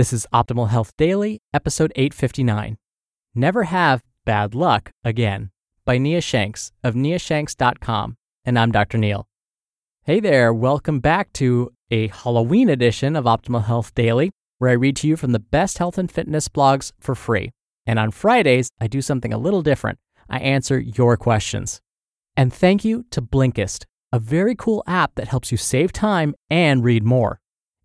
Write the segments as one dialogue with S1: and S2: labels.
S1: This is Optimal Health Daily, episode 859. Never Have Bad Luck Again by Nia Shanks of niashanks.com. And I'm Dr. Neal. Hey there, welcome back to a Halloween edition of Optimal Health Daily, where I read to you from the best health and fitness blogs for free. And on Fridays, I do something a little different. I answer your questions. And thank you to Blinkist, a very cool app that helps you save time and read more.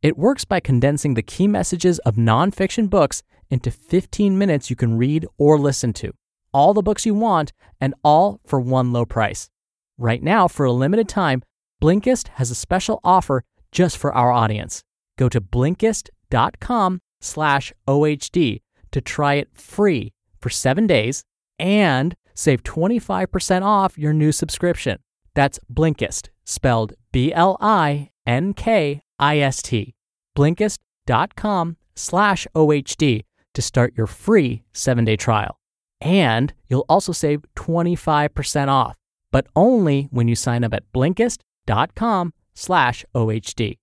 S1: It works by condensing the key messages of nonfiction books into 15 minutes you can read or listen to. All the books you want, and all for one low price. Right now, for a limited time, Blinkist has a special offer just for our audience. Go to Blinkist.com slash OHD to try it free for seven days and save 25% off your new subscription. That's Blinkist, spelled B L I N K I S T blinkist.com slash OHD to start your free seven day trial. And you'll also save 25% off, but only when you sign up at blinkist.com slash OHD.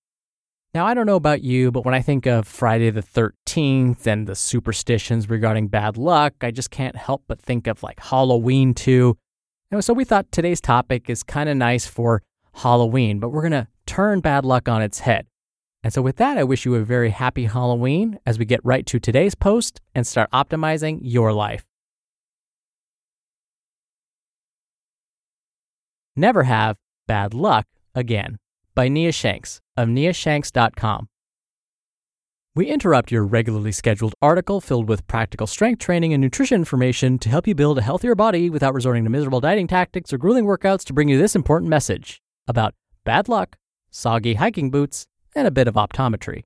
S1: Now, I don't know about you, but when I think of Friday the 13th and the superstitions regarding bad luck, I just can't help but think of like Halloween too. And so we thought today's topic is kind of nice for Halloween, but we're going to turn bad luck on its head. And so, with that, I wish you a very happy Halloween as we get right to today's post and start optimizing your life. Never Have Bad Luck Again by Nia Shanks of niashanks.com. We interrupt your regularly scheduled article filled with practical strength training and nutrition information to help you build a healthier body without resorting to miserable dieting tactics or grueling workouts to bring you this important message about bad luck, soggy hiking boots, and a bit of optometry.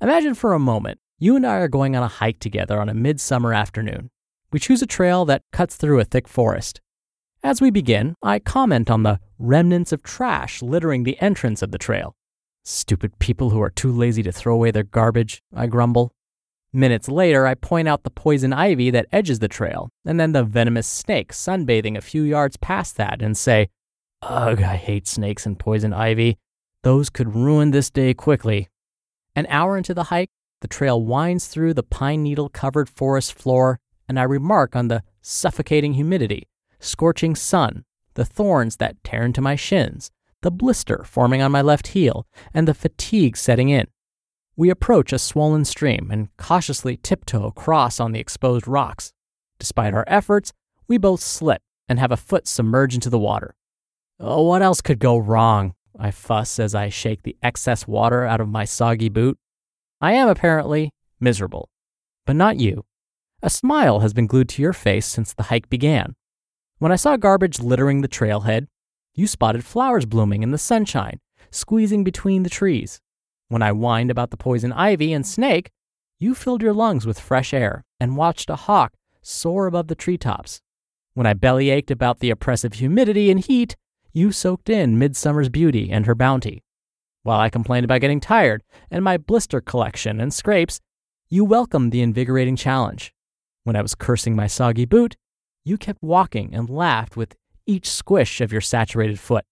S1: Imagine for a moment you and I are going on a hike together on a midsummer afternoon. We choose a trail that cuts through a thick forest. As we begin, I comment on the remnants of trash littering the entrance of the trail. Stupid people who are too lazy to throw away their garbage, I grumble. Minutes later, I point out the poison ivy that edges the trail, and then the venomous snake sunbathing a few yards past that, and say, Ugh, I hate snakes and poison ivy. Those could ruin this day quickly. An hour into the hike, the trail winds through the pine needle covered forest floor, and I remark on the suffocating humidity, scorching sun, the thorns that tear into my shins, the blister forming on my left heel, and the fatigue setting in. We approach a swollen stream and cautiously tiptoe across on the exposed rocks. Despite our efforts, we both slip and have a foot submerge into the water. Oh, what else could go wrong? I fuss as I shake the excess water out of my soggy boot. I am apparently miserable. But not you. A smile has been glued to your face since the hike began. When I saw garbage littering the trailhead, you spotted flowers blooming in the sunshine, squeezing between the trees. When I whined about the poison ivy and snake, you filled your lungs with fresh air and watched a hawk soar above the treetops. When I bellyached about the oppressive humidity and heat, you soaked in midsummer's beauty and her bounty. While I complained about getting tired and my blister collection and scrapes, you welcomed the invigorating challenge. When I was cursing my soggy boot, you kept walking and laughed with each squish of your saturated foot.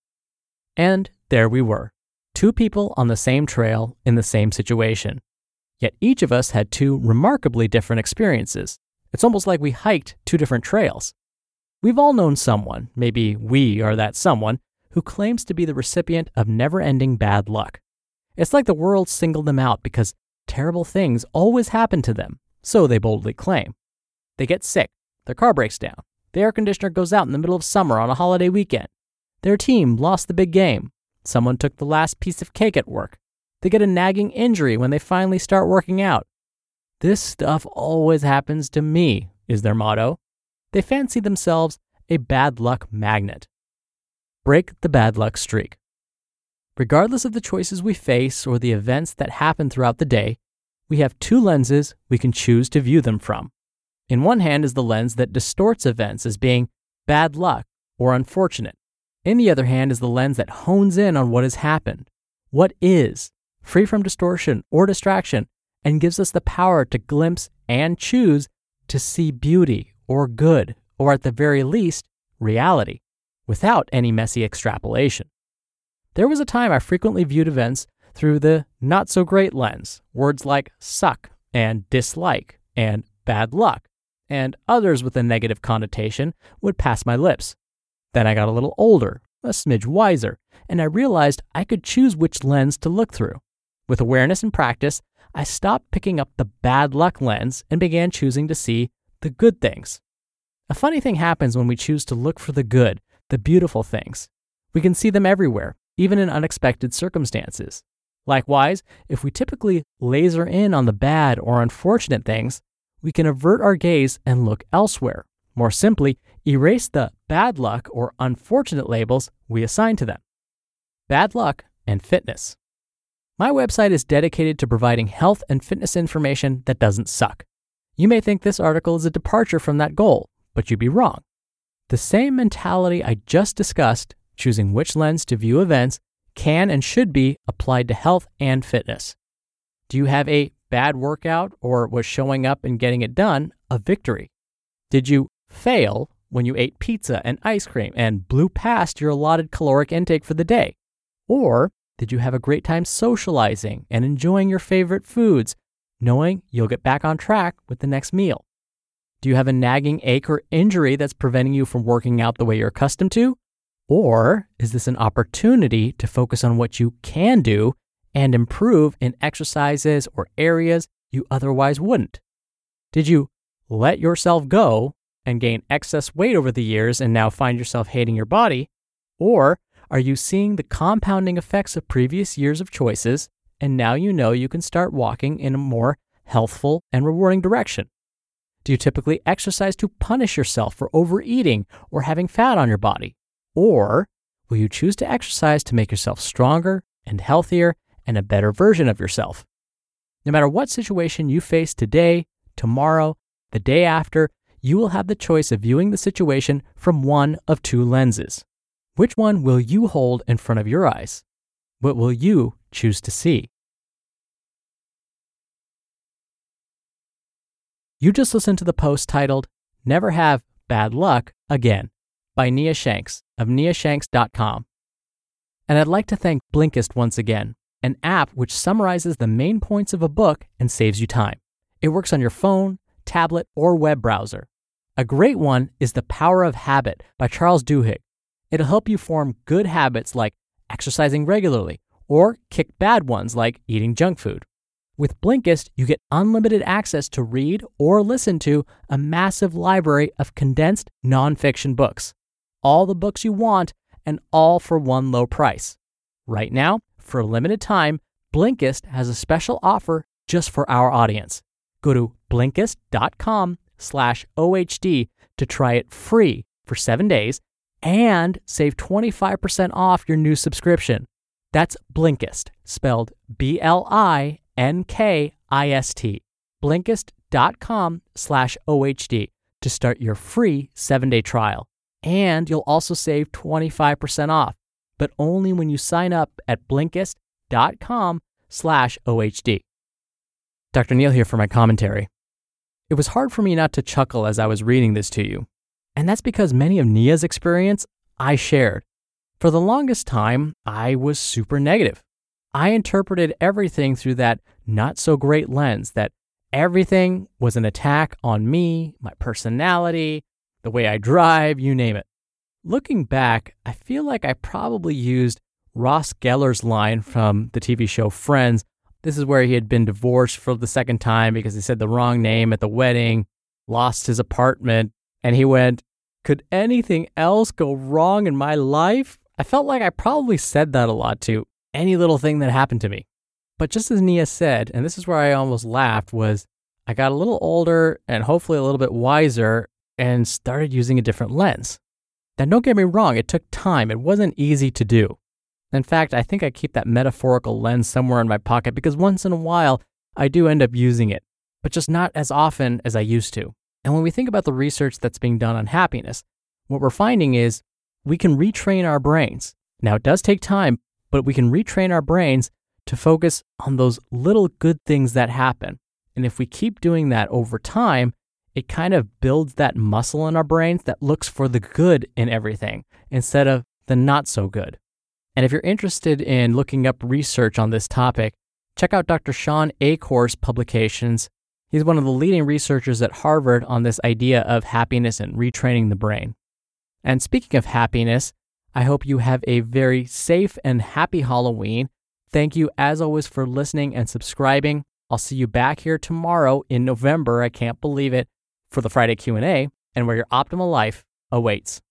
S1: And there we were, two people on the same trail in the same situation. Yet each of us had two remarkably different experiences. It's almost like we hiked two different trails. We've all known someone, maybe we are that someone, who claims to be the recipient of never ending bad luck. It's like the world singled them out because terrible things always happen to them, so they boldly claim. They get sick, their car breaks down, the air conditioner goes out in the middle of summer on a holiday weekend, their team lost the big game, someone took the last piece of cake at work, they get a nagging injury when they finally start working out. This stuff always happens to me, is their motto. They fancy themselves a bad luck magnet. Break the bad luck streak. Regardless of the choices we face or the events that happen throughout the day, we have two lenses we can choose to view them from. In one hand is the lens that distorts events as being bad luck or unfortunate. In the other hand is the lens that hones in on what has happened, what is, free from distortion or distraction, and gives us the power to glimpse and choose to see beauty or good, or at the very least, reality, without any messy extrapolation. There was a time I frequently viewed events through the not so great lens, words like suck and dislike and bad luck, and others with a negative connotation would pass my lips. Then I got a little older, a smidge wiser, and I realized I could choose which lens to look through. With awareness and practice, I stopped picking up the bad luck lens and began choosing to see the good things. A funny thing happens when we choose to look for the good, the beautiful things. We can see them everywhere, even in unexpected circumstances. Likewise, if we typically laser in on the bad or unfortunate things, we can avert our gaze and look elsewhere. More simply, erase the bad luck or unfortunate labels we assign to them. Bad luck and fitness. My website is dedicated to providing health and fitness information that doesn't suck. You may think this article is a departure from that goal, but you'd be wrong. The same mentality I just discussed, choosing which lens to view events, can and should be applied to health and fitness. Do you have a bad workout or was showing up and getting it done a victory? Did you fail when you ate pizza and ice cream and blew past your allotted caloric intake for the day? Or did you have a great time socializing and enjoying your favorite foods, knowing you'll get back on track with the next meal? Do you have a nagging ache or injury that's preventing you from working out the way you're accustomed to? Or is this an opportunity to focus on what you can do and improve in exercises or areas you otherwise wouldn't? Did you let yourself go and gain excess weight over the years and now find yourself hating your body? Or are you seeing the compounding effects of previous years of choices and now you know you can start walking in a more healthful and rewarding direction? Do you typically exercise to punish yourself for overeating or having fat on your body? Or will you choose to exercise to make yourself stronger and healthier and a better version of yourself? No matter what situation you face today, tomorrow, the day after, you will have the choice of viewing the situation from one of two lenses. Which one will you hold in front of your eyes? What will you choose to see? You just listened to the post titled Never Have Bad Luck Again by Nia Shanks of niashanks.com. And I'd like to thank Blinkist once again, an app which summarizes the main points of a book and saves you time. It works on your phone, tablet, or web browser. A great one is The Power of Habit by Charles Duhigg. It'll help you form good habits like exercising regularly or kick bad ones like eating junk food. With Blinkist, you get unlimited access to read or listen to a massive library of condensed nonfiction books. All the books you want and all for one low price. Right now, for a limited time, Blinkist has a special offer just for our audience. Go to blinkist.com slash OHD to try it free for seven days and save 25% off your new subscription. That's Blinkist, spelled B L I N K I S T. Blinkist.com slash OHD to start your free seven day trial. And you'll also save 25% off, but only when you sign up at Blinkist.com slash OHD. Dr. Neal here for my commentary. It was hard for me not to chuckle as I was reading this to you. And that's because many of Nia's experience I shared. For the longest time, I was super negative. I interpreted everything through that not so great lens that everything was an attack on me, my personality, the way I drive, you name it. Looking back, I feel like I probably used Ross Geller's line from the TV show Friends. This is where he had been divorced for the second time because he said the wrong name at the wedding, lost his apartment, and he went, Could anything else go wrong in my life? I felt like I probably said that a lot to any little thing that happened to me. But just as Nia said, and this is where I almost laughed, was I got a little older and hopefully a little bit wiser and started using a different lens. Now, don't get me wrong, it took time. It wasn't easy to do. In fact, I think I keep that metaphorical lens somewhere in my pocket because once in a while I do end up using it, but just not as often as I used to. And when we think about the research that's being done on happiness, what we're finding is we can retrain our brains. Now, it does take time, but we can retrain our brains to focus on those little good things that happen. And if we keep doing that over time, it kind of builds that muscle in our brains that looks for the good in everything instead of the not so good. And if you're interested in looking up research on this topic, check out Dr. Shawn Achor's publications He's one of the leading researchers at Harvard on this idea of happiness and retraining the brain. And speaking of happiness, I hope you have a very safe and happy Halloween. Thank you, as always, for listening and subscribing. I'll see you back here tomorrow in November. I can't believe it for the Friday Q&A and where your optimal life awaits.